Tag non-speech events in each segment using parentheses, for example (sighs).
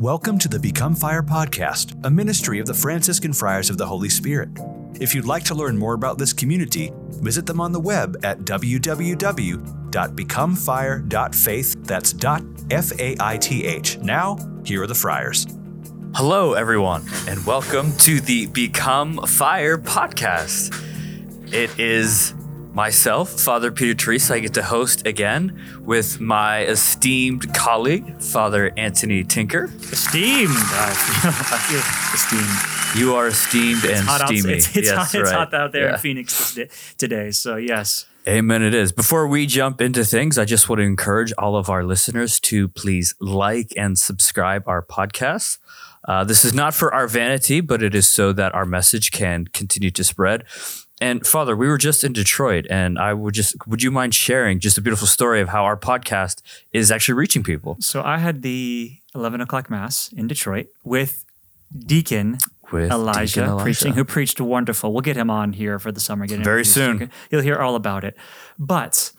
Welcome to the Become Fire podcast, a ministry of the Franciscan Friars of the Holy Spirit. If you'd like to learn more about this community, visit them on the web at www.becomefire.faith. That's dot F A I T H. Now, here are the friars. Hello, everyone, and welcome to the Become Fire podcast. It is myself, Father Peter Teresa. I get to host again with my esteemed colleague, Father Antony Tinker. Esteemed. (laughs) I feel esteemed. You are esteemed and Hot out- steamy. It's, it's, yes, hot, it's hot out there Yeah. in Phoenix today. So, yes. Amen. It is. Before we jump into things, I just want to encourage all of our listeners to please like and subscribe our podcast. Uh, this is not for our vanity, but it is so that our message can continue to spread. And Father, we were just in Detroit, and I would just would you mind sharing just a beautiful story of how our podcast is actually reaching people? So, I had the 11 o'clock Mass in Detroit with Deacon With Elijah, Deacon Elijah. preaching, who preached wonderful. We'll get him on here for the summer. Get Very soon. You'll hear all about it. But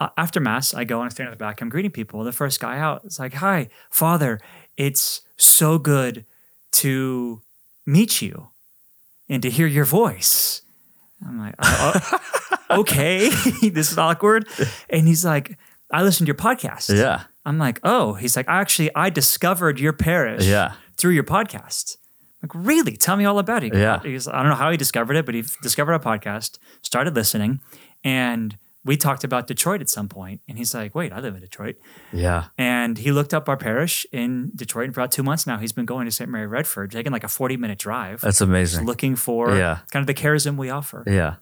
uh, after Mass, I go and I stand at the back. I'm greeting people. The first guy out is like, Hi, Father, it's so good to meet you and to hear your voice. I'm like, "Oh, oh, (laughs) okay, (laughs) this is awkward. And he's like, I listened to your podcast. Yeah. I'm like, oh, he's like, actually, I discovered your parish Yeah. through your podcast. I'm like, really? Tell me all about it. Yeah. He's, I don't know how he discovered it, but he discovered our podcast, started listening, and we talked about Detroit at some. And he's like, wait, I live in Detroit. Yeah. And he looked up our parish in Detroit. And for about two months now, he's been going to St. Mary Redford, taking like a 40 minute drive, That's amazing. looking for Yeah. kind of the charism we offer. Yeah.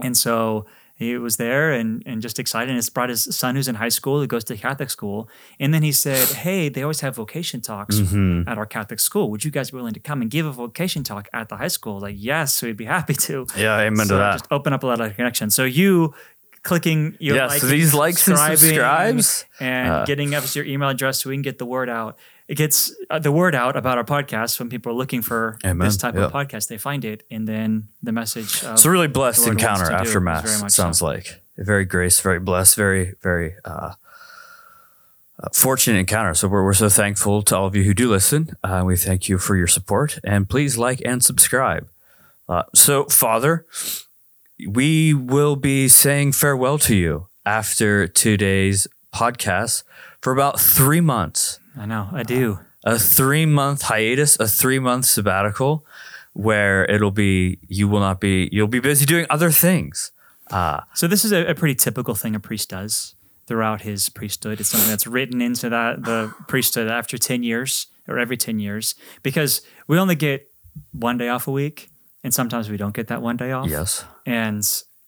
And so he was there and, and just excited. And it's brought his son who's in high school, who goes to Catholic school. And then he said, (sighs) Hey, they always have vocation talks Mm-hmm. at our Catholic school. Would you guys be willing to come and give a vocation talk at the high school? Like, yes, we'd be happy to. Yeah. Amen so to that. Just open up a lot of connections. So you clicking your Yeah, like, so these likes and subscribes, and uh, getting us your email address so we can get the word out. It gets uh, the word out about our podcast when people are looking for Amen. this type Yeah. of podcast. They find it, and then the message. It's a really blessed the Lord wants encounter after mass. sounds so. like very grace, very blessed, very very uh, uh, fortunate encounter. So we're we're so thankful to all of you who do listen. Uh, we thank you for your support, and please like and subscribe. Uh, so, Father, we will be saying farewell to you after today's podcast for about three months I know, I do. Uh, a three month hiatus, a three month sabbatical, where it'll be you will not be you'll be busy doing other things. Uh, so this is a, a pretty typical thing a priest does throughout his priesthood. It's something that's written into that the priesthood after ten years or every ten years because we only get one day off a week, and sometimes we don't get that one day off. Yes. and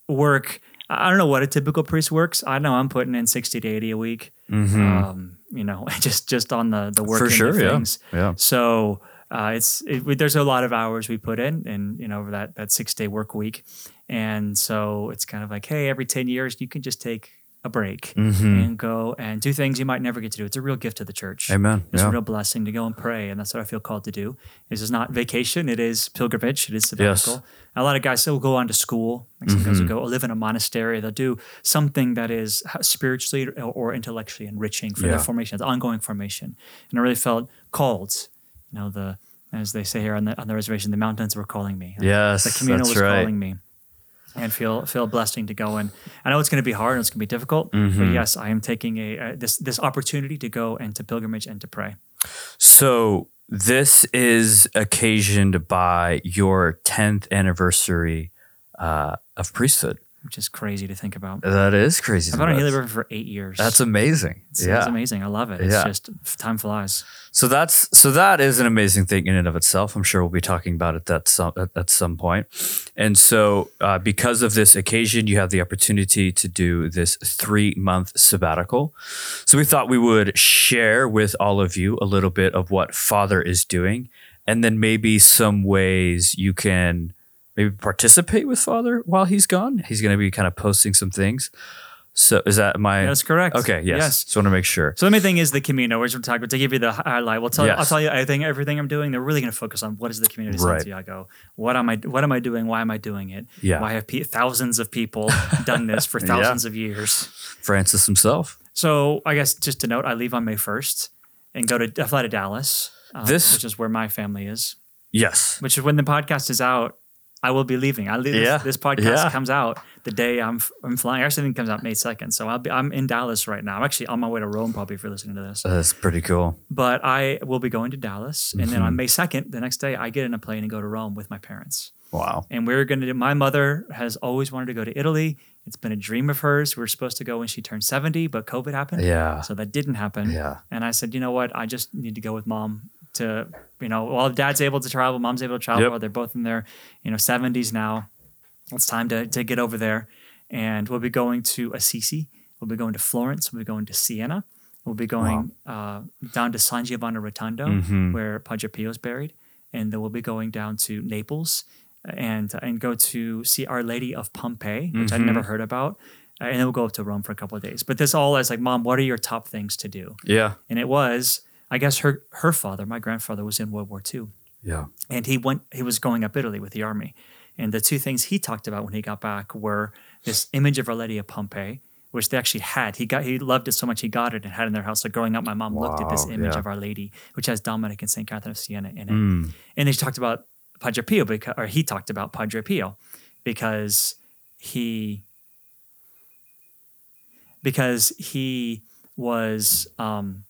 work. I don't know what a typical priest works. I know I'm putting in sixty to eighty a week. Um, you know, (laughs) just just on the the work Mm-hmm. For sure, yeah. things. Yeah. So uh, it's it, we, there's a lot of hours we put in, and you know, over that that six day work week, and so it's kind of like, hey, every ten years you can just take a break Mm-hmm. and go and do things you might never get to do. It's a real gift to the church. Amen. It's Yeah. a real blessing to go and pray, and that's what I feel called to do. This is not vacation; it is pilgrimage. It is sabbatical. A lot of guys still go on to school. Like some Mm-hmm. guys will go live in a monastery. They'll do something that is spiritually or- intellectually enriching for Yeah. their formation, it's ongoing formation. And I really felt called. You know, the as they say here on the on the reservation, the mountains were calling me. Yes, the communal that's was right. calling me. And feel feel a blessing to go and I know it's going to be hard and it's going to be difficult, Mm-hmm. but yes, I am taking a, a this this opportunity to go and to pilgrimage and to pray. So this is occasioned by your tenth anniversary uh, of priesthood. Which is crazy to think about. That is crazy. I've been on. Gila River for eight years. That's amazing. it's, yeah. it's amazing. I love it. It's Yeah. just time flies. So that's so that is an amazing thing in and of itself. I'm sure we'll be talking about it at some at, at some point. And so, uh, because of this occasion, you have the opportunity to do this three month sabbatical. So we thought we would share with all of you a little bit of what Father is doing, and then maybe some ways you can maybe participate with Father while he's gone. He's going to be kind of posting some things. So is that my? That's correct. Okay. Yes. Yes. Just want to make sure. So the main thing is the Camino, which we're talking about. To give you the highlight, we'll tell Yes. I'll tell you everything everything I'm doing. They're really going to focus on what is the Camino de Right. Santiago. What am I What am I doing? Why am I doing it? Yeah. Why have pe- thousands of people (laughs) done this for thousands of years? Francis himself. So I guess just to note, I leave on May 1st. and go to I fly to Dallas, uh, This- which is where my family is. Yes. Which is when the podcast is out, I will be leaving. I leave, Yeah. this, this podcast Yeah. comes out the day I'm I'm flying. Actually, I think it comes out May second. So I'll be I'm in Dallas right now. I'm actually on my way to Rome probably if you're listening to this. That's pretty cool. But I will be going to Dallas, and then Mm-hmm. on May second, the next day, I get in a plane and go to Rome with my parents. Wow. And we're going to do, my mother has always wanted to go to Italy. It's been a dream of hers. We were supposed to go when she turned 70, but COVID happened. Yeah. So that didn't happen. Yeah. And I said, you know what? I just need to go with mom to, you know, while dad's able to travel, mom's able to travel. Yep. They're both in their, you know, 70s now. It's time to, to get over there. And we'll be going to Assisi. We'll be going to Florence. We'll be going to Siena. We'll be going uh, down to San Giovanni Rotondo, Mm-hmm. where Padre Pio is buried. And then we'll be going down to Naples and and go to see Our Lady of Pompeii, which I'd Mm-hmm. never heard about. Uh, And then we'll go up to Rome for a couple of days. But this all is like, Mom, what are your top things to do? Yeah. And it was, I guess her her father, my grandfather, was in World War II, Yeah. and he went. He was going up Italy with the army, and the two things he talked about when he got back were this image of Our Lady of Pompeii, which they actually had. He got he loved it so much he got it and had it in their house. So growing up, my mom looked at this image yeah. of Our Lady, which has Dominic and Saint Catherine of Siena in it. Mm. And then he talked about Padre Pio because, or he talked about Padre Pio because he because he was um,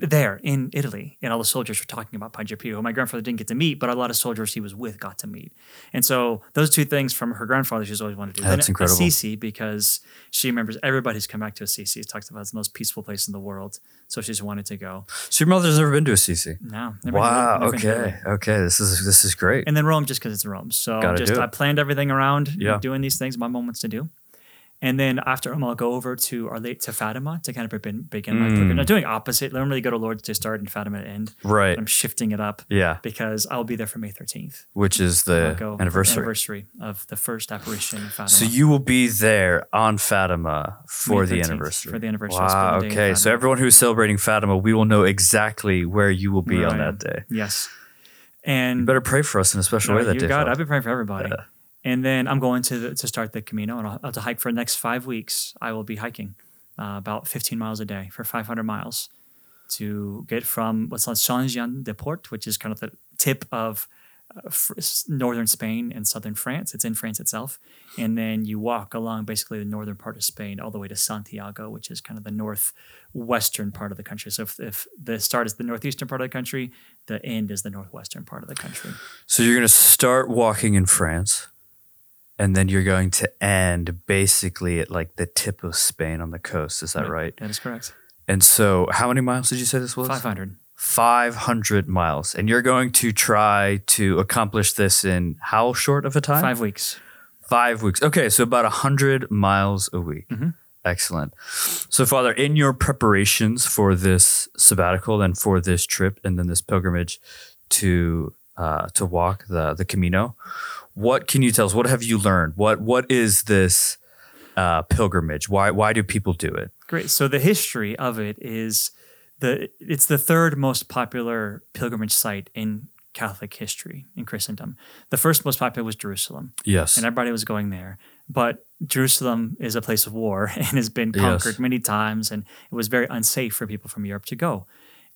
there in Italy, and all the soldiers were talking about Padre Pio. who My grandfather didn't get to meet, but a lot of soldiers he was with got to meet. And so those two things from her grandfather, she's always wanted to do. That's then incredible. Assisi, because she remembers everybody who's come back to Assisi. Talks about it's the most peaceful place in the world, so she's wanted to go. So your mother's never been to Assisi? No, never- Wow. been Okay. Okay. This is this is great. and then Rome just because it's Rome. So Gotta just it. I planned everything around Yeah. doing these things my mom wants to do. And then after Rome, I'll go over to our late to Fatima to kind of begin, begin my Mm. I'm doing opposite. Normally go to Lourdes to start and Fatima to end. right. I'm shifting it up Yeah. because I'll be there for May 13th. Which is the anniversary. anniversary of the first apparition of Fatima. So you will be there on Fatima for May the anniversary. for the anniversary. Wow. Spend a day in Okay. So everyone who's celebrating Fatima, we will know exactly where you will be Where on that day. yes. And You better pray for us in a special No, way that you day. Phil. I've been praying for everybody. Yeah. And then I'm going to the, to start the Camino, and I'll have to hike for the next five weeks. I will be hiking uh, about 15 miles a day for 500 miles to get from what's called Saint Jean de Port, which is kind of the tip of uh, northern Spain and southern France. It's in France itself, and then you walk along basically the northern part of Spain all the way to Santiago, which is kind of the northwestern part of the country. So if, if the start is the northeastern part of the country, the end is the northwestern part of the country. So you're going to start walking in France, and then you're going to end basically at like the tip of Spain on the coast. Is that right? That is correct. And so, how many miles did you say this was? 500. 500 miles. And you're going to try to accomplish this in how short of a time? Five weeks. Five weeks. Okay, so about 100 miles a week. Mhm. Excellent. So, Father, in your preparations for this sabbatical and for this trip and then this pilgrimage to uh, to walk the the Camino, what can you tell us? What have you learned? What what is this uh, pilgrimage? Why why do people do it? Great. So the history of it is the it's the third most popular pilgrimage site in Catholic history in Christendom. The first most popular was Jerusalem, Yes. and everybody was going there. But Jerusalem is a place of war (laughs) and has been Yes. conquered many times, and it was very unsafe for people from Europe to go.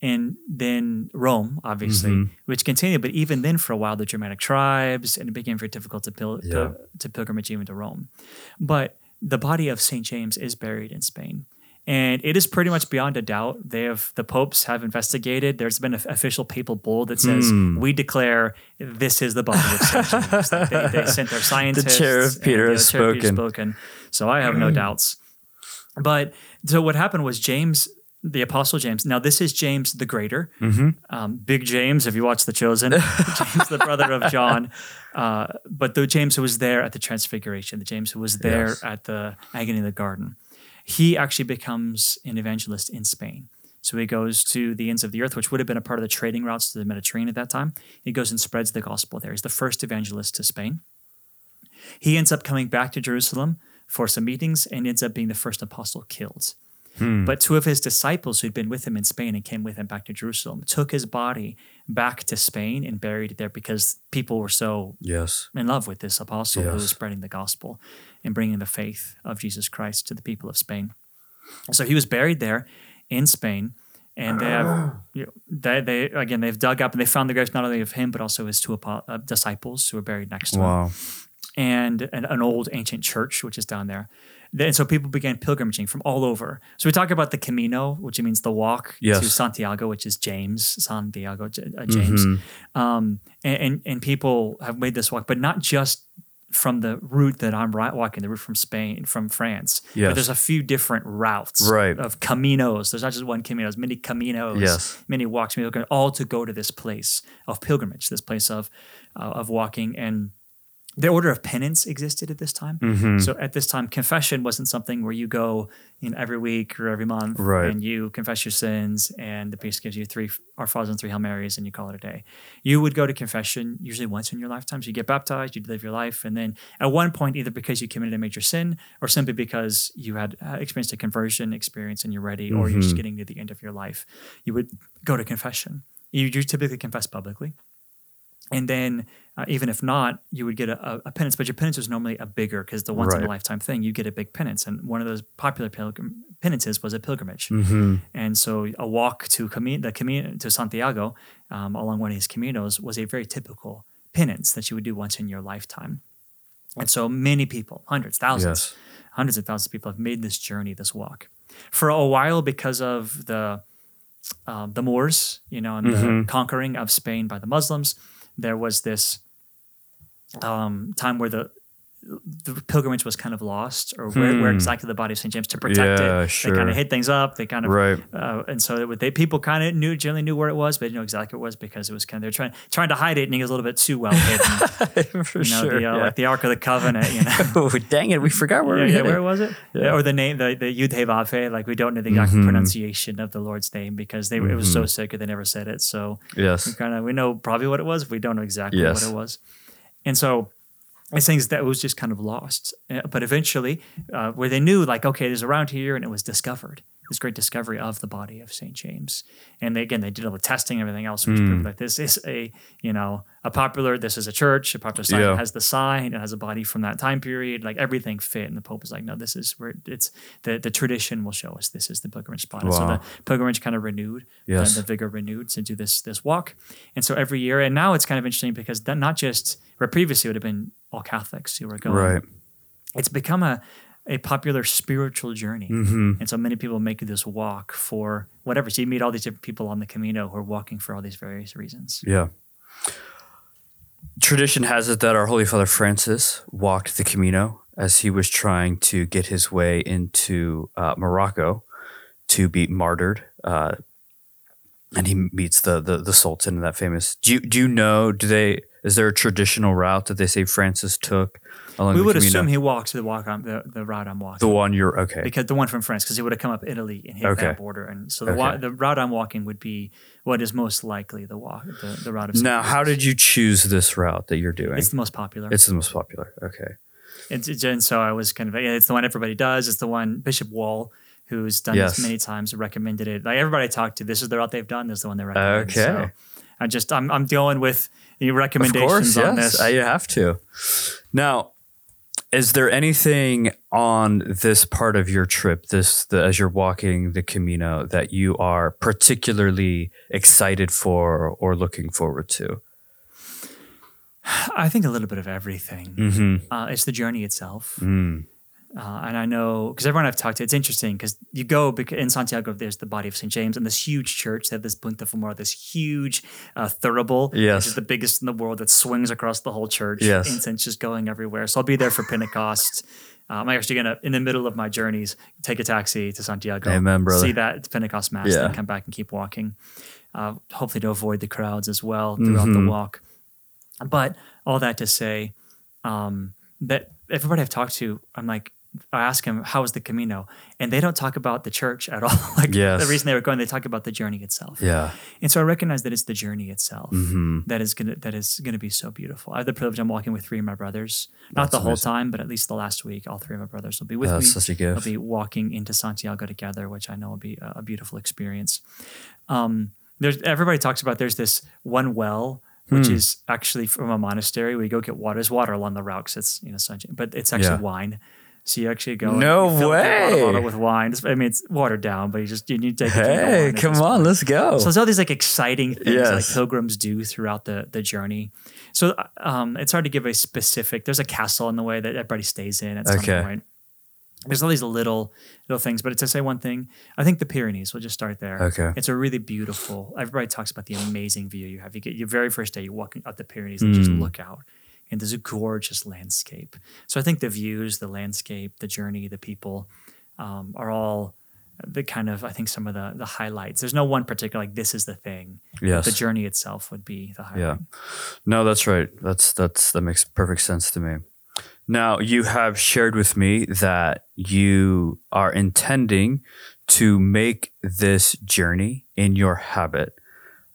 And then Rome, obviously, Mhm. which continued, but even then, for a while, the Germanic tribes, and it became very difficult to, pil- Yeah. to, to pilgrimage even to Rome. But the body of St. James is buried in Spain. And it is pretty much beyond a doubt. They have the popes have investigated. There's been an official papal bull that says Hmm. we declare this is the body of St. James. (laughs) they, they sent their scientists. chair of Peter the has chair of Peter spoken. spoken. So I have no doubts. But so what happened was James, the Apostle James. Now this is James the Greater, Mm-hmm. um, Big James. If you watch The Chosen, (laughs) James the brother of John. Uh, but the James who was there at the Transfiguration, the James who was there Yes. at the agony in the garden, he actually becomes an evangelist in Spain. So he goes to the ends of the earth, which would have been a part of the trading routes to the Mediterranean at that time. He goes and spreads the gospel there. He's the first evangelist to Spain. He ends up coming back to Jerusalem for some meetings and ends up being the first apostle killed. But two of his disciples who'd been with him in Spain and came with him back to Jerusalem took his body back to Spain and buried it there because people were so Yes. in love with this apostle who was spreading the gospel and bringing the faith of Jesus Christ to the people of Spain. So he was buried there in Spain. and they have (gasps) you know, they, they again they've dug up and they found the graves not only of him but also his two uh, disciples who were buried next to him Wow. and an, an old ancient church which is down there. And so people began pilgrimaging from all over. So we talk about the Camino, which means the walk Yes. to Santiago, which is James, Santiago, uh, James. Mm-hmm. Um, and, and and people have made this walk, but not just from the route that I'm ri- walking, the route from Spain, from France. Yes. But there's a few different routes Right. of caminos. There's not just one camino, there's many caminos, Yes. many walks, all to go to this place of pilgrimage, this place of uh, of walking. And the order of penance existed at this time. Mm-hmm. So at this time, confession wasn't something where you go in every week or every month Right. and you confess your sins and the priest gives you three Our Fathers and three Hail Marys and you call it a day. You would go to confession usually once in your lifetime. So you get baptized, you live your life, and then at one point, either because you committed a major sin or simply because you had uh, experienced a conversion experience and you're ready, or you're just getting to the end of your life, you would go to confession. You, you typically confess publicly. And then, uh, even if not, you would get a, a, penance, but your penance was normally a bigger because the once in a lifetime thing, you get a big penance. And one of those popular pilgrim- penances was a pilgrimage. Mm-hmm. And so, a walk to the Camino to Santiago um, along one of his caminos was a very typical penance that you would do once in your lifetime. And so, many people, hundreds, thousands, Yes. hundreds of thousands of people have made this journey, this walk. For a while, because of the um, the Moors, you know, and the conquering of Spain by the Muslims, there was this um, time where the the pilgrimage was kind of lost, or where, where exactly the body of Saint James to protect Yeah, it. sure. They kind of hid things up. They kind of Right. uh, and so it they people kind of knew generally knew where it was, but they didn't know exactly where it was because it was kind of they're trying trying to hide it, and it was a little bit too well hidden. (laughs) For you know, sure. the, uh, yeah. like the Ark of the Covenant, you know. (laughs) oh, dang it. We forgot where yeah, yeah, where it. was it? Yeah. Or the name, the, the Yud He like we don't know the exact Mm-hmm. pronunciation of the Lord's name because they it was so sacred they never said it. So Yes. we kind of we know probably what it was. We don't know exactly Yes. what it was, and so it's things that was just kind of lost. Uh, But eventually, uh, where they knew like okay, there's around here, and it was discovered. This great discovery of the body of Saint James, and they, again they did all the testing, and everything else, which Hmm. proved that this is a you know a popular. This is a church. A popular sign Yeah. It has the sign. It has a body from that time period. Like everything fit, and the Pope was like, no, this is where it's the the tradition will show us this is the pilgrimage spot. And so the pilgrimage kind of renewed, Yes. the, the vigor renewed to do this this walk. And so every year, and now it's kind of interesting because that not just where previously it would have been all Catholics who were going. Right. It's become a a popular spiritual journey. Mm-hmm. And so many people make this walk for whatever. So you meet all these different people on the Camino who are walking for all these various reasons. Yeah. Tradition has it that our Holy Father Francis walked the Camino as he was trying to get his way into uh, Morocco to be martyred. Uh, and he meets the, the the Sultan in that famous. Do you do you know? Do they? Is there a traditional route that they say Francis took along We would Camino? assume he walked the walk on the, the route I'm walking. the one you're okay. because the one from France, because he would have come up Italy and hit Okay. that border, and so the wa- the route I'm walking would be what is most likely the walk, the, the route of. Now, how did you choose this route that you're doing? It's the most popular. It's the most popular. Okay. It's, it's- and so I was kind of yeah, it's the one everybody does. It's the one Bishop Wall, who's done Yes. this many times, recommended it. Like everybody I talked to, this is the route they've done. This is the one they recommend. Okay. So I just I'm I'm dealing with the Of recommendations course, on yes, this. you have to. Now, is there anything on this part of your trip, this the, as you're walking the Camino, that you are particularly excited for or looking forward to? I think a little bit of everything. Mm-hmm. Uh, it's the journey itself. Mm. Uh, and I know because everyone I've talked to, it's interesting because you go because in Santiago, there's the body of St. James and this huge church. They have this Botafumeiro, this huge uh, thurible. Yes. Which is the biggest in the world that swings across the whole church. Yes. Incense just going everywhere. So I'll be there for Pentecost. Um, I'm actually going to, in the middle of my journeys, take a taxi to Santiago. Amen, brother. See that Pentecost Mass, Yeah. then come back and keep walking. Uh, hopefully to avoid the crowds as well throughout Mm-hmm. the walk. But all that to say, um, that everybody I've talked to, I'm like, I ask him, how was the Camino? And they don't talk about the church at (laughs) all. like Yes. the reason they were going, they talk about the journey itself. Yeah. And so I recognize that it's the journey itself Mm-hmm. that is gonna that is gonna be so beautiful. I have the privilege I'm walking with three of my brothers. Not That's the whole amazing. time, but at least the last week, all three of my brothers will be with That's me. such a They'll be walking into Santiago together, which I know will be a, a beautiful experience. Um, there's everybody talks about there's this one well which Hmm. is actually from a monastery where you go get water. There's water along the route 'cause it's you know such, but it's actually Yeah. wine. So you actually go. No you fill up your water way. bottle with wine. I mean, it's watered down, but you just you need to take. Hey, come on, let's go. So there's all these like exciting things like pilgrims do throughout the the journey. So um, it's hard to give a specific. There's a castle in the way that everybody stays in at some Okay. point. There's all these little little things, but to say one thing, I think the Pyrenees. We'll just start there. Okay. it's a really beautiful. Everybody talks about the amazing view you have. You get your very first day, you're walking up the Pyrenees and you just Mm. look out, and there's a gorgeous landscape. So I think the views, the landscape, the journey, the people, um, are all the kind of I think some of the the highlights. There's no one particular like this is the thing. Yes. The journey itself would be the highlight. Yeah. No, that's right. That's that's that makes perfect sense to me. Now, you have shared with me that you are intending to make this journey in your habit.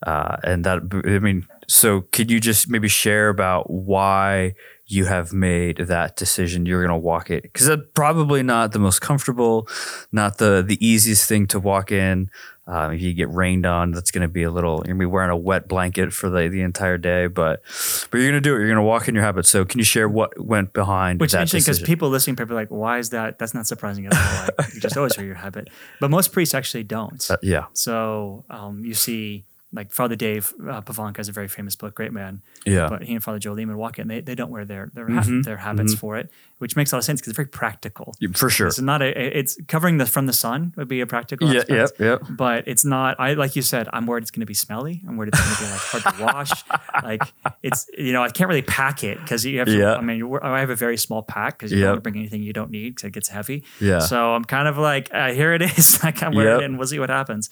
Uh, and that, I mean, so could you just maybe share about why you have made that decision? You're going to walk it because that's probably not the most comfortable, not the the easiest thing to walk in. Um, if you get rained on, that's going to be a little. You're going to be wearing a wet blanket for the, the entire day, but but you're going to do it. You're going to walk in your habit. So can you share what went behind Which is interesting because people listening, people are like, why is that? That's not surprising at all. Like, you just always wear your habit. But most priests actually don't. (laughs) Uh, yeah, So um, you see, like Father Dave uh, Pivonka is a very famous book, great man. yeah, But he and Father Joe Lehman walk in, they, they don't wear their their, ha- Mhm, their habits for it, which makes a lot of sense because it's very practical. for sure. It's not a, it's covering the from the sun would be a practical Yeah, aspect. yep, yep. But it's not. I like you said. I'm worried it's going to be smelly. I'm worried it's going to be like hard to wash. (laughs) like it's you know I can't really pack it because you have. To, Yeah. I mean I have a very small pack because you Yep. don't bring anything you don't need because it gets heavy. Yeah. So I'm kind of like uh, here it is. (laughs) like I'm wearing Yep. it and we'll see what happens.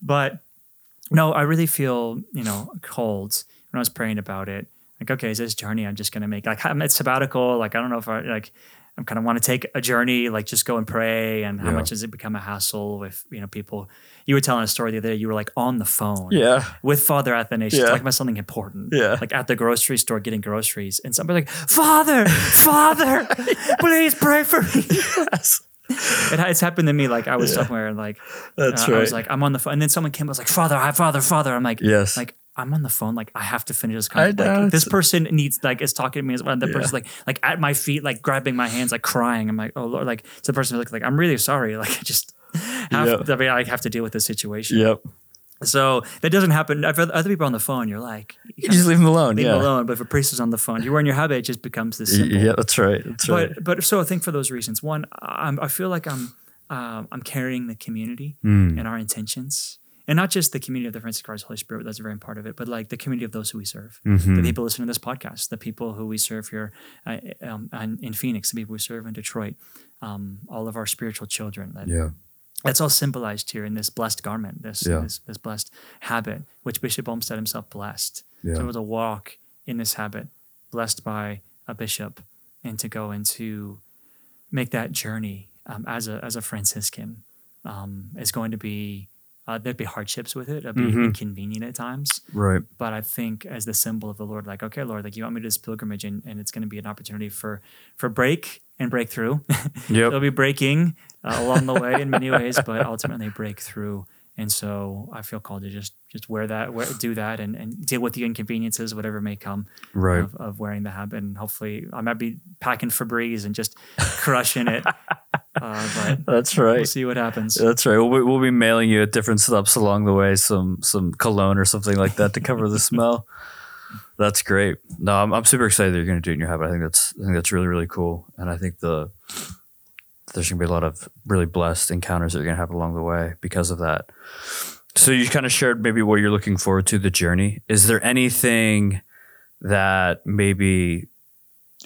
But no, I really feel you know cold when I was praying about it. Like okay, is this journey I'm just going to make? Like I'm at sabbatical. Like I don't know if I like. I'm kind of want to take a journey, like just go and pray, and how Yeah. much does it become a hassle with you know people? You were telling a story the other day. You were like on the phone, Yeah. with Father Athanasius, Yeah. talking about something important, Yeah. like at the grocery store getting groceries, and somebody like, Father, Father, (laughs) please pray for me. (laughs) It, it's happened to me. Like I was somewhere and like That's uh, I was like I'm on the phone, and then someone came. I was like, Father, I, Father, Father. I'm like, Yes. like I'm on the phone. Like I have to finish this. Conversation. Like, this person needs like is talking to me as well. And the Yeah. person's like like at my feet, like grabbing my hands, like crying. I'm like, oh Lord, like to the person like like I'm really sorry. Like (laughs) I just have Yep. I mean I have to deal with this situation. Yep. So that doesn't happen. If other people on the phone, you're like, You just leave them alone. leave yeah. them alone. But if a priest is on the phone, you're wearing your habit, it just becomes this symbol. Yeah, that's right. That's right. But but so I think for those reasons, one, I'm, I feel like I'm um, I'm carrying the community Mm. and our intentions, and not just the community of the Francis Christ Holy Spirit. That's a very important part of it, but like the community of those who we serve, Mm-hmm. the people listening to this podcast, the people who we serve here uh, um, in Phoenix, the people we serve in Detroit, um, all of our spiritual children. That, yeah. That's all symbolized here in this blessed garment, this Yeah. this, this blessed habit, which Bishop Olmsted himself blessed. Yeah. Able to walk in this habit, blessed by a bishop, and to go and to make that journey um, as a as a Franciscan um, is going to be uh, there'd be hardships with it. It'd be Mhm. inconvenient at times, Right. but I think as the symbol of the Lord, like okay, Lord, like you want me to this pilgrimage, and, and it's going to be an opportunity for for break and breakthrough. (laughs) Yep. There'll be breaking uh, along the way in many ways, but ultimately break through. And so I feel called to just just wear that, wear, do that, and, and deal with the inconveniences, whatever may come Right. of, of wearing the habit. And hopefully, I might be packing Febreze and just crushing it. (laughs) Uh, but That's right, we'll see what happens. That's right. We'll be, we'll be mailing you at different stops along the way, some some cologne or something like that to cover the smell. (laughs) That's great. No, I'm, I'm super excited that you're going to do it in your habit. I think that's I think that's really really cool, and I think the there's going to be a lot of really blessed encounters that you're going to have along the way because of that. So you kind of shared maybe what you're looking forward to the journey. Is there anything that maybe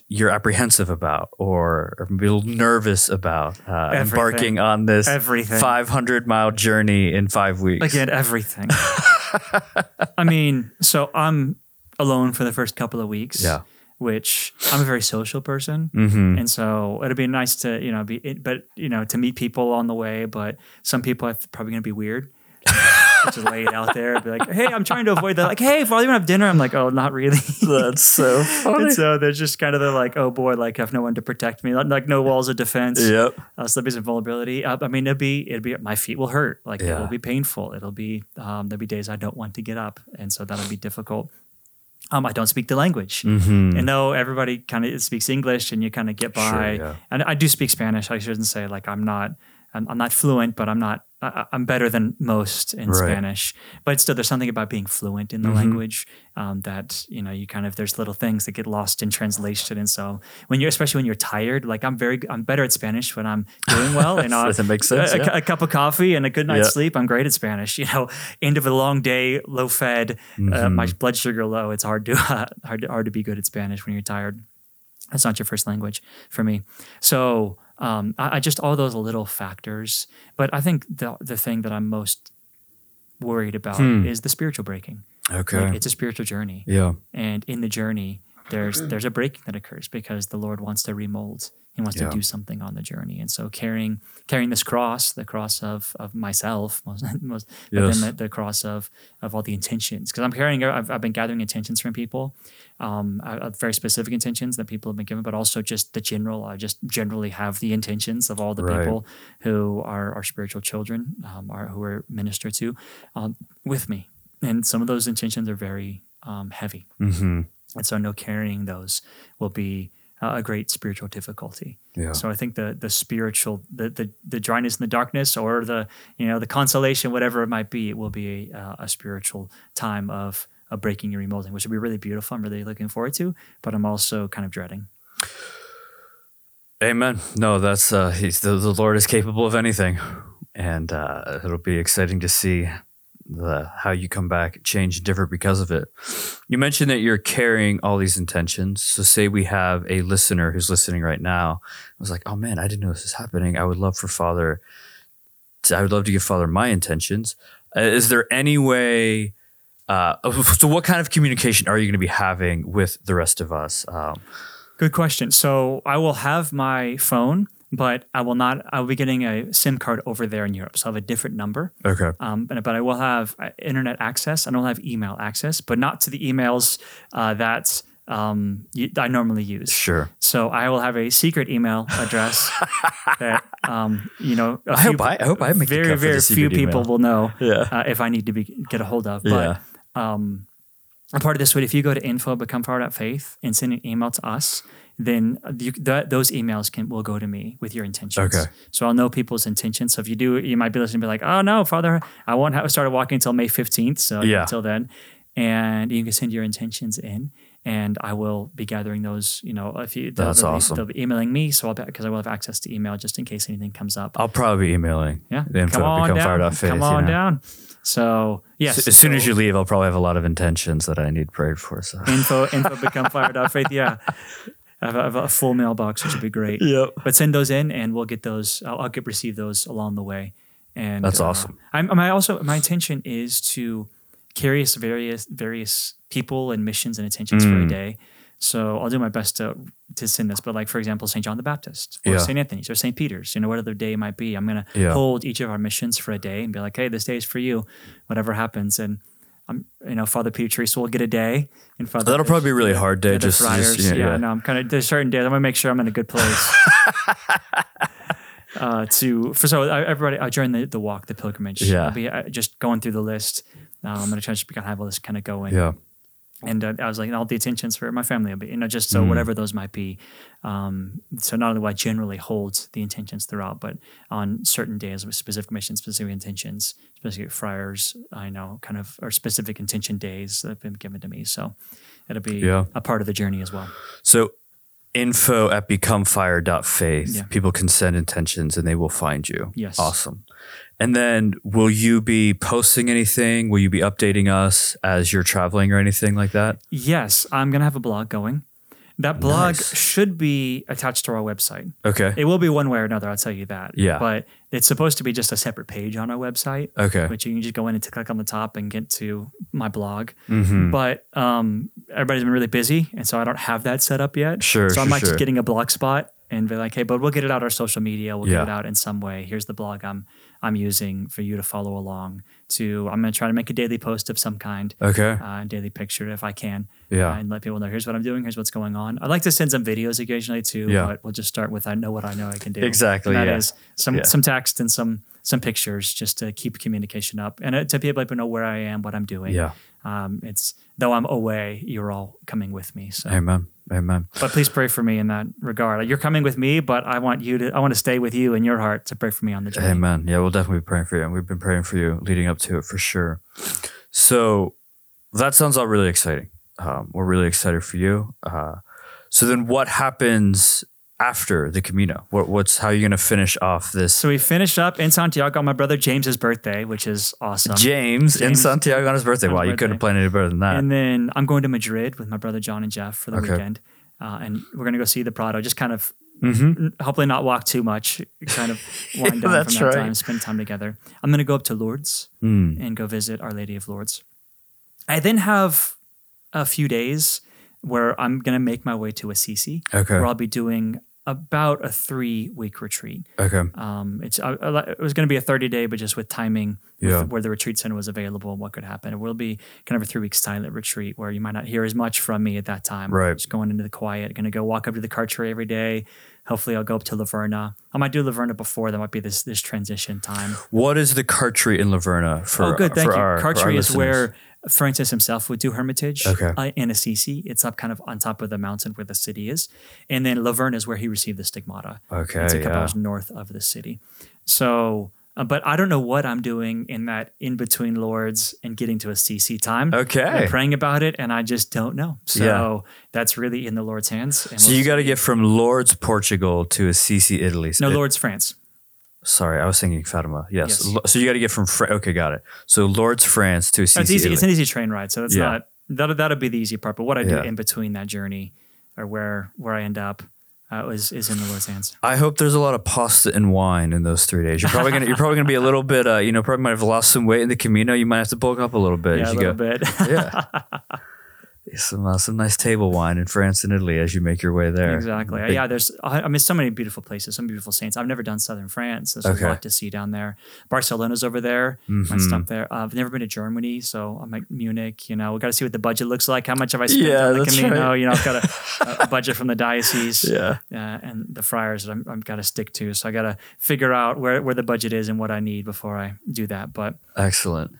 you're apprehensive about or, or maybe a little nervous about uh, embarking on this Everything. 500 mile journey in five weeks? Again, everything. (laughs) I mean, so I'm alone for the first couple of weeks. Yeah. Which I'm a very social person. Mm-hmm. And so it'd be nice to, you know, be, it, but, you know, to meet people on the way. But some people are probably going to be weird. (laughs) Just lay it out there. And be like, hey, I'm trying to avoid that. Like, hey, Father, you want to have dinner? I'm like, oh, not really. That's so (laughs) funny. and so there's just kind of the like, oh boy, like I have no one to protect me, like, no walls of defense. Yep. Uh, be some vulnerability. Uh, I mean, it'll be, it'll be, my feet will hurt. Like Yeah. it'll be painful. It'll be, um, there'll be days I don't want to get up. And so that'll be difficult. Um, I don't speak the language. Mm-hmm. And though everybody kind of speaks English and you kind of get by, yeah. and I do speak Spanish. I shouldn't say like I'm not, I'm, I'm not fluent, but I'm not, I, I'm better than most in Right. Spanish. But still, there's something about being fluent in the Mhm. language um, that you know you kind of there's little things that get lost in translation. And so when you're, especially when you're tired, like I'm very, I'm better at Spanish when I'm doing well. (laughs) And uh, That makes sense, A, a yeah. cu- a cup of coffee and a good night's Yeah. sleep, I'm great at Spanish. (laughs) You know, end of a long day, low fed, uh, my Mm-hmm. blood sugar low. It's hard to (laughs) hard to, hard to be good at Spanish when you're tired. That's not your first language for me. So um, I, I just all those little factors. But I think the the thing that I'm most worried about Hmm. is the spiritual breaking. Okay. Like, it's a spiritual journey, yeah. and in the journey, there's there's a breaking that occurs because the Lord wants to remold. Wants Yeah. to do something on the journey, and so carrying carrying this cross, the cross of of myself, (laughs) most, most but then the, the cross of of all the intentions. Because I'm carrying, I've, I've been gathering intentions from people, um, uh, uh, very specific intentions that people have been given, but also just the general. I just generally have the intentions of all the Right. people who are our spiritual children, um, are who are ministered to, um, with me, and some of those intentions are very um, heavy. Mm-hmm. And so, no carrying those will be uh, a great spiritual difficulty. Yeah. So, I think the the spiritual, the, the the dryness and the darkness, or the you know the consolation, whatever it might be, it will be a, uh, a spiritual time of of breaking and remolding, which will be really beautiful. I'm really looking forward to, but I'm also kind of dreading. Amen. No, that's uh, he's the, the Lord is capable of anything, and uh, it'll be exciting to see the how you come back, change, and differ because of it. You mentioned that you're carrying all these intentions. So, say we have a listener who's listening right now. I was like, oh man, I didn't know this is happening. I would love for Father. To, I would love to give Father my intentions. Uh, is there any way? Uh, (laughs) so, what kind of communication are you going to be having with the rest of us? Um, Good question. So I will have my phone, but I will not. I will be getting a SIM card over there in Europe, so I'll have a different number. okay. Um, but, but I will have uh, internet access. I don't have email access, but not to the emails uh, that um, y- I normally use. Sure. So I will have a secret email address (laughs) that um, you know. a I hope I- I hope I make very very few people email. will know Yeah. uh, if I need to be get a hold of. Yeah. But um, a part of this would if you go to info faith and send an email to us, then you, that, those emails can will go to me with your intentions. Okay. So I'll know people's intentions. So if you do, you might be listening and be like, "Oh no, Father, I won't have started walking until May fifteenth. So Yeah. until then, and you can send your intentions in." And I will be gathering those. You know, if you they'll, That's they'll be- awesome. they'll be emailing me, so I'll because I will have access to email just in case anything comes up. I'll probably be emailing. yeah, The info come on down. becomefire.faith, Come you on know. down. So yes, S- As soon as you leave, I'll probably have a lot of intentions that I need prayed for. So. info info (laughs) becomefire.faith. Yeah. faith. have, a, I have a full mailbox, which would be great. Yep. But send those in, and we'll get those. I'll, I'll get receive those along the way. And That's uh, awesome. I'm, my also my intention is to carry us various various people and missions and intentions for a Mm. day. So I'll do my best to to send this. But like for example, St. John the Baptist or Yeah. St. Anthony's or St. Peter's, you know, whatever the day might be, I'm gonna Yeah. hold each of our missions for a day and be like, hey, this day is for you, whatever happens. And I'm, you know, Father Peter Teresa will get a day, and Father That'll probably be a really hard day. Just, friars. just yeah, yeah, no, I'm kind of there's certain days I'm gonna make sure I'm in a good place. (laughs) uh, to for so I, everybody I during the, the walk, the pilgrimage, Yeah. I'll be uh, just going through the list. Uh, I'm gonna try to kind of have all this kind of going. yeah. And uh, I was like, all the intentions for my family you know, just Mm. so whatever those might be. Um, so not only will I generally hold the intentions throughout, but on certain days with specific missions, specific intentions, specific friars, I know kind of, or specific intention days that have been given to me. So it'll be Yeah. a part of the journey as well. So info at becomefire.faith. Yeah. People can send intentions and they will find you. Yes. Awesome. And then will you be posting anything? Will you be updating us as you're traveling or anything like that? Yes, I'm going to have a blog going. That blog Nice. should be attached to our website. Okay. It will be one way or another, I'll tell you that. Yeah. But it's supposed to be just a separate page on our website, Okay. which you can just go in and click on the top and get to my blog. Mhm. But um, everybody's been really busy, and so I don't have that set up yet. Sure, So I'm sure, like sure. getting a blog spot and be like, hey, but we'll get it out our social media. We'll Yeah. get it out in some way. Here's the blog I'm I'm using for you to follow along. To I'm going to try to make a daily post of some kind Okay. uh, daily picture if I can. Yeah. uh, and let people know here's what I'm doing, here's what's going on. I'd like to send some videos occasionally too, Yeah. but we'll just start with I know what I know I can do. Exactly, And that yeah. is some Yeah. some text and some some pictures just to keep communication up and uh, to people people know where I am, what I'm doing. Yeah. Um, it's though I'm away, you're all coming with me. So, Amen. Amen. but please pray for me in that regard. You're coming with me, but I want you to. I want to stay with you in your heart to pray for me on the journey. Amen. Yeah, we'll definitely be praying for you. And we've been praying for you leading up to it for sure. So that sounds all really exciting. Um, we're really excited for you. Uh, so then what happens after the Camino? What, what's how are you going to finish off this? So we finished up in Santiago on my brother James's birthday, which is awesome. James, in Santiago on his birthday. on Wow, you couldn't plan any better than that. And then I'm going to Madrid with my brother John and Jeff for the Okay. weekend. Uh, and we're going to go see the Prado, just kind of mm-hmm. hopefully not walk too much, kind of (laughs) wind down That's from that right. time, spend time together. I'm going to go up to Lourdes Mm. and go visit Our Lady of Lourdes. I then have a few days where I'm going to make my way to Assisi, Okay. where I'll be doing about a three week retreat. Okay. Um, it's I, I, it was going to be a 30 day, but just with timing, with where the retreat center was available and what could happen. It will be kind of a three week silent retreat where you might not hear as much from me at that time. Right. Just going into the quiet. Going to go walk up to the Carceri every day. Hopefully, I'll go up to La Verna. I might do La Verna before. That might be this this transition time. What is the Carceri in La Verna for? oh, good. Thank you. Our, for is listeners? where Francis himself would do hermitage Okay. uh, in Assisi. It's up kind of on top of the mountain where the city is. And then La Verna is where he received the stigmata. Okay. It's a couple yeah. hours north of the city. So, uh, but I don't know what I'm doing in that in between Lourdes and getting to Assisi time. Okay. I'm praying about it, and I just don't know. So Yeah. that's really in the Lord's hands. And So we'll you got to get from Lourdes, Portugal to Assisi, Italy. no It- Lourdes France. Sorry, I was thinking Fatima. Yes. Yes. So you got to get from Fra- okay, got it. So Lourdes, France to No, Assisi, it's easy. Italy. It's an easy train ride, so it's Yeah. not that'll that'll be the easy part. But what I do Yeah. in between that journey, or where where I end up, uh, is is in the Lord's hands. I hope there's a lot of pasta and wine in those three days. You're probably gonna you're probably gonna be a little bit uh, you know probably might have lost some weight in the Camino. You might have to bulk up a little bit Yeah, a little go. bit. Yeah. (laughs) some uh, some nice table wine in France and Italy as you make your way there. Exactly. Big- Yeah, there's I I mean so many beautiful places, some beautiful saints. I've never done southern France. There's Okay. a lot to see down there. Barcelona's over there. Might Mhm. stop there. Uh, I've never been to Germany, so I'm like Munich. You know, we got to see what the budget looks like. How much have I spent Yeah, on the that's Camino? right. You know, I've got a, (laughs) a budget from the diocese. Yeah. uh, and the friars that I'm, I've got to stick to. So I got to figure out where, where the budget is and what I need before I do that. But Excellent.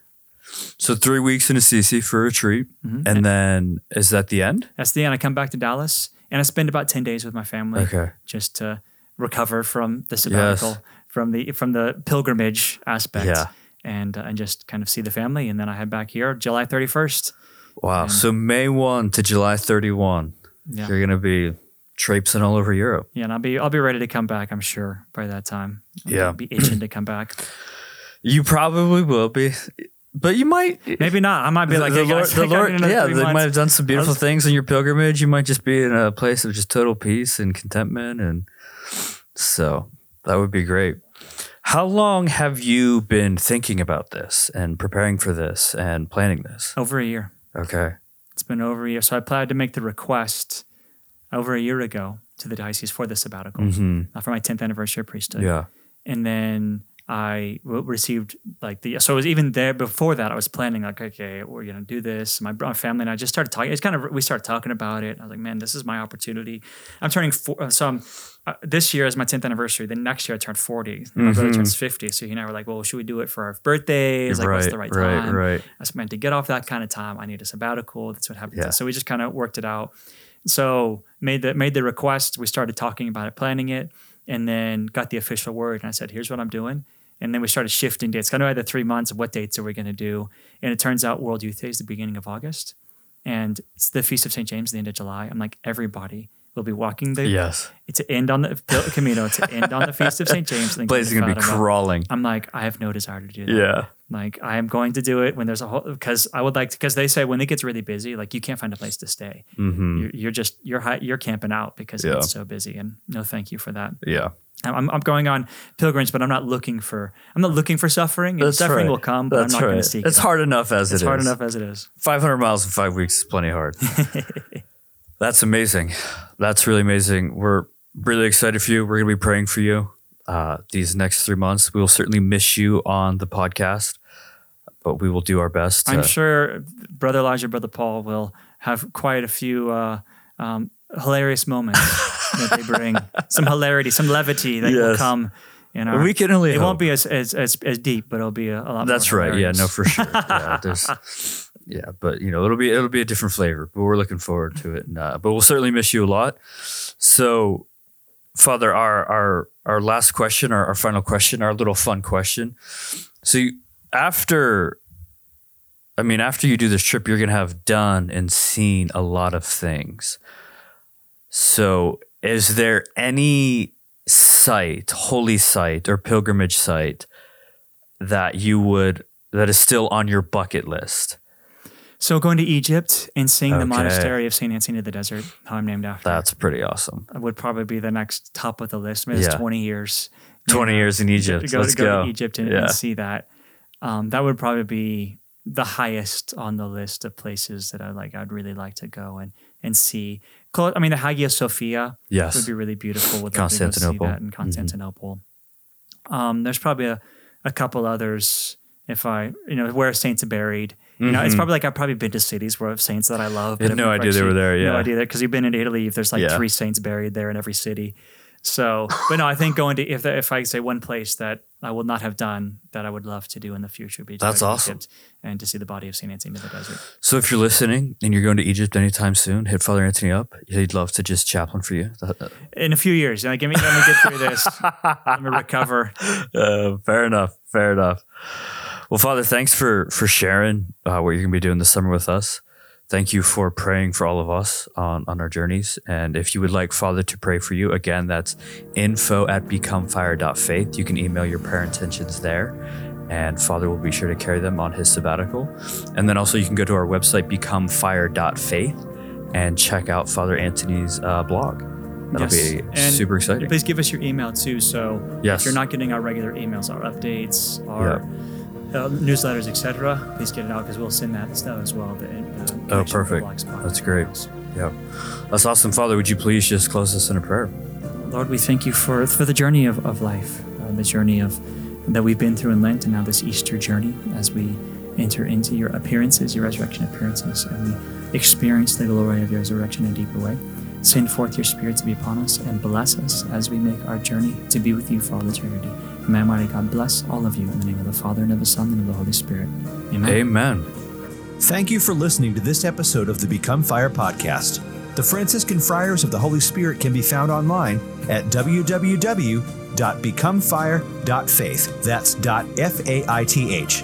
So three weeks in Assisi for a retreat, Mhm. and then is that the end? that's the end. I come back to Dallas and I spend about 10 days with my family Okay. just to recover from the sabbatical, from the from the pilgrimage aspect. Yeah. And, uh, and just kind of see the family. And then I head back here July 31st. Wow. So May one to July thirty one, Yeah. you're gonna be traipsing all over Europe. Yeah. And I'll be, I'll be ready to come back, I'm sure, by that time. I'll Yeah. Be itching to come back. You probably will be, but you might. Maybe not. I might be like, the hey, Lord, guys, the Lord, yeah, they months. might have done some beautiful was- things in your pilgrimage. You might just be in a place of just total peace and contentment, and so that would be great. How long have you been thinking about this and preparing for this and planning this? Over a year. Okay, It's been over a year. So I planned to make the request over a year ago to the diocese for the sabbatical hmm uh, for my 10th anniversary of priesthood. yeah, And then I w- received like the, so it was even there before that, I was planning like, okay, we're to do this. My, my family and I just started talking. It's kind of, we started talking about it. I was like, man, this is my opportunity. I'm turning four. uh, So I'm, uh, this year is my 10th anniversary. Then next year I turned 40. And my brother Mhm. turns 50. So he and I were like, well, should we do it for our birthdays? Like, what's the right right, time? right. I was meant to get off that kind of time. I need a sabbatical. That's what happened. Yeah. So we just kind of worked it out. So made the made the request. We started talking about it, planning it, and then got the official word. And I said, "Here's what I'm doing." And then we started shifting dates. Kind of had the three months of what dates are we going to do. And it turns out World Youth Day is the beginning of August, and it's the Feast of St. James, the end of July. I'm like, everybody will be walking the. Yes, It's to end on the (laughs) Camino. To end on the Feast of St. James. go place is gonna be crawling. I'm like, I have no desire to do that. Yeah, Like I am going to do it when there's a whole because I would like to because they say when it gets really busy, like you can't find a place to stay. hmm You're, you're just you're hi- you're camping out because Yeah. it's so busy. And no, thank you for that. yeah. I'm, I'm going on pilgrimage, but I'm not looking for I'm not looking for suffering. That's suffering right. will come, but That's I'm not going to seek. It's it. hard enough as It's it hard is. enough as it is. 500 500 miles in five weeks is plenty hard. (laughs) That's amazing. That's really amazing. We're really excited for you. We're going to be praying for you uh, these next three months. We will certainly miss you on the podcast, but we will do our best. I'm sure Brother Elijah, Brother Paul will have quite a few uh, um, hilarious moments (laughs) that they bring. Some hilarity, some levity that will come. In our, we can only it hope. won't be as, as as as deep, but it'll be a, a lot. That's right. Yeah, no, for sure. Yeah, there's yeah, but you know it'll be it'll be a different flavor. But we're looking forward to it. And, uh, but we'll certainly miss you a lot. So, Father, our our our last question, our, our final question, our little fun question. So you, after, I mean, after you do this trip, you're gonna have done and seen a lot of things. So, is there any site, holy site, or pilgrimage site that you would that is still on your bucket list? So going to Egypt and seeing the monastery of Saint Anthony of the Desert, how I'm named after, That's pretty awesome. It would probably be the next top of the list. I mean, it's Yeah. 20 years. 20 years in Egypt. To go, Let's to go, go. to Egypt and, Yeah. and see that. Um, that would probably be the highest on the list of places that I like. I'd really like to go and and see. Clo- I mean, the Hagia Sophia Yes. would be really beautiful. Would love to go Constantinople. in Constantinople. Um, there's probably a, a couple others. If I, you know, where saints are buried. You know, it's Mhm. probably like I've probably been to cities where of saints that I love. I had but I've no idea they were there, Yeah, No idea that because you've been in Italy. If there's like Yeah. three saints buried there in every city. So, (laughs) but no, I think going to if if I say one place that I will not have done that I would love to do in the future, would be to That's awesome. Egypt and to see the body of Saint Anthony in the Desert. So if you're listening and you're going to Egypt anytime soon, hit Father Antony up. He'd love to just chaplain for you. In a few years, you know, give me let me get through this. (laughs) I'm gonna recover. Uh, fair enough. Fair enough. Well, Father, thanks for for sharing uh, what you're going to be doing this summer with us. Thank you for praying for all of us on, on our journeys. And if you would like Father to pray for you, again, that's info at becomefire.faith. You can email your prayer intentions there, and Father will be sure to carry them on his sabbatical. And then also, you can go to our website, becomefire.faith, and check out Father Antony's uh, blog. That'll Yes. be And super exciting. Please give us your email too. So Yes. if you're not getting our regular emails, our updates, our uh, newsletters, etc., please get it out because we'll send that stuff as well. The, uh, Oh, perfect. That's great. Yeah. That's awesome. Father, would you please just close us in a prayer? Lord, we thank you for for the journey of, of life, uh, the journey of that we've been through in Lent, and now this Easter journey as we enter into your appearances, your resurrection appearances, and we experience the glory of your resurrection in a deeper way. Send forth your Spirit to be upon us and bless us as we make our journey to be with you for all eternity. May Almighty God bless all of you in the name of the Father and of the Son and of the Holy Spirit. Amen. Amen. Thank you for listening to this episode of the Become Fire podcast. The Franciscan Friars of the Holy Spirit can be found online at www.becomefire.faith. That's F A I T H.